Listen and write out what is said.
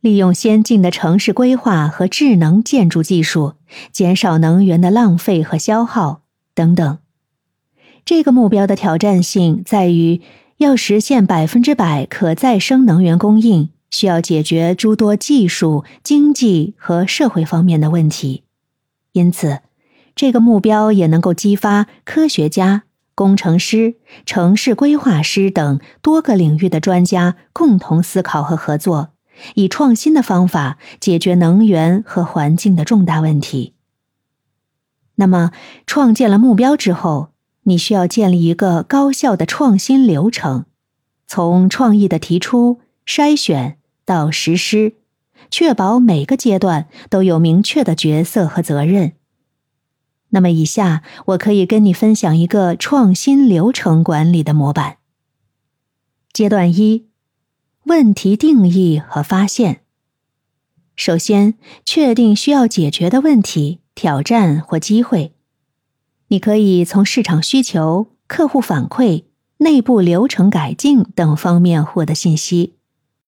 利用先进的城市规划和智能建筑技术，减少能源的浪费和消耗等等。这个目标的挑战性在于，要实现百分之百可再生能源供应，需要解决诸多技术、经济和社会方面的问题。因此，这个目标也能够激发科学家、工程师、城市规划师等多个领域的专家共同思考和合作，以创新的方法解决能源和环境的重大问题。那么，创建了目标之后，你需要建立一个高效的创新流程，从创意的提出、筛选到实施，确保每个阶段都有明确的角色和责任。那么，以下我可以跟你分享一个创新流程管理的模板。阶段一：问题定义和发现。首先，确定需要解决的问题、挑战或机会。你可以从市场需求、客户反馈、内部流程改进等方面获得信息。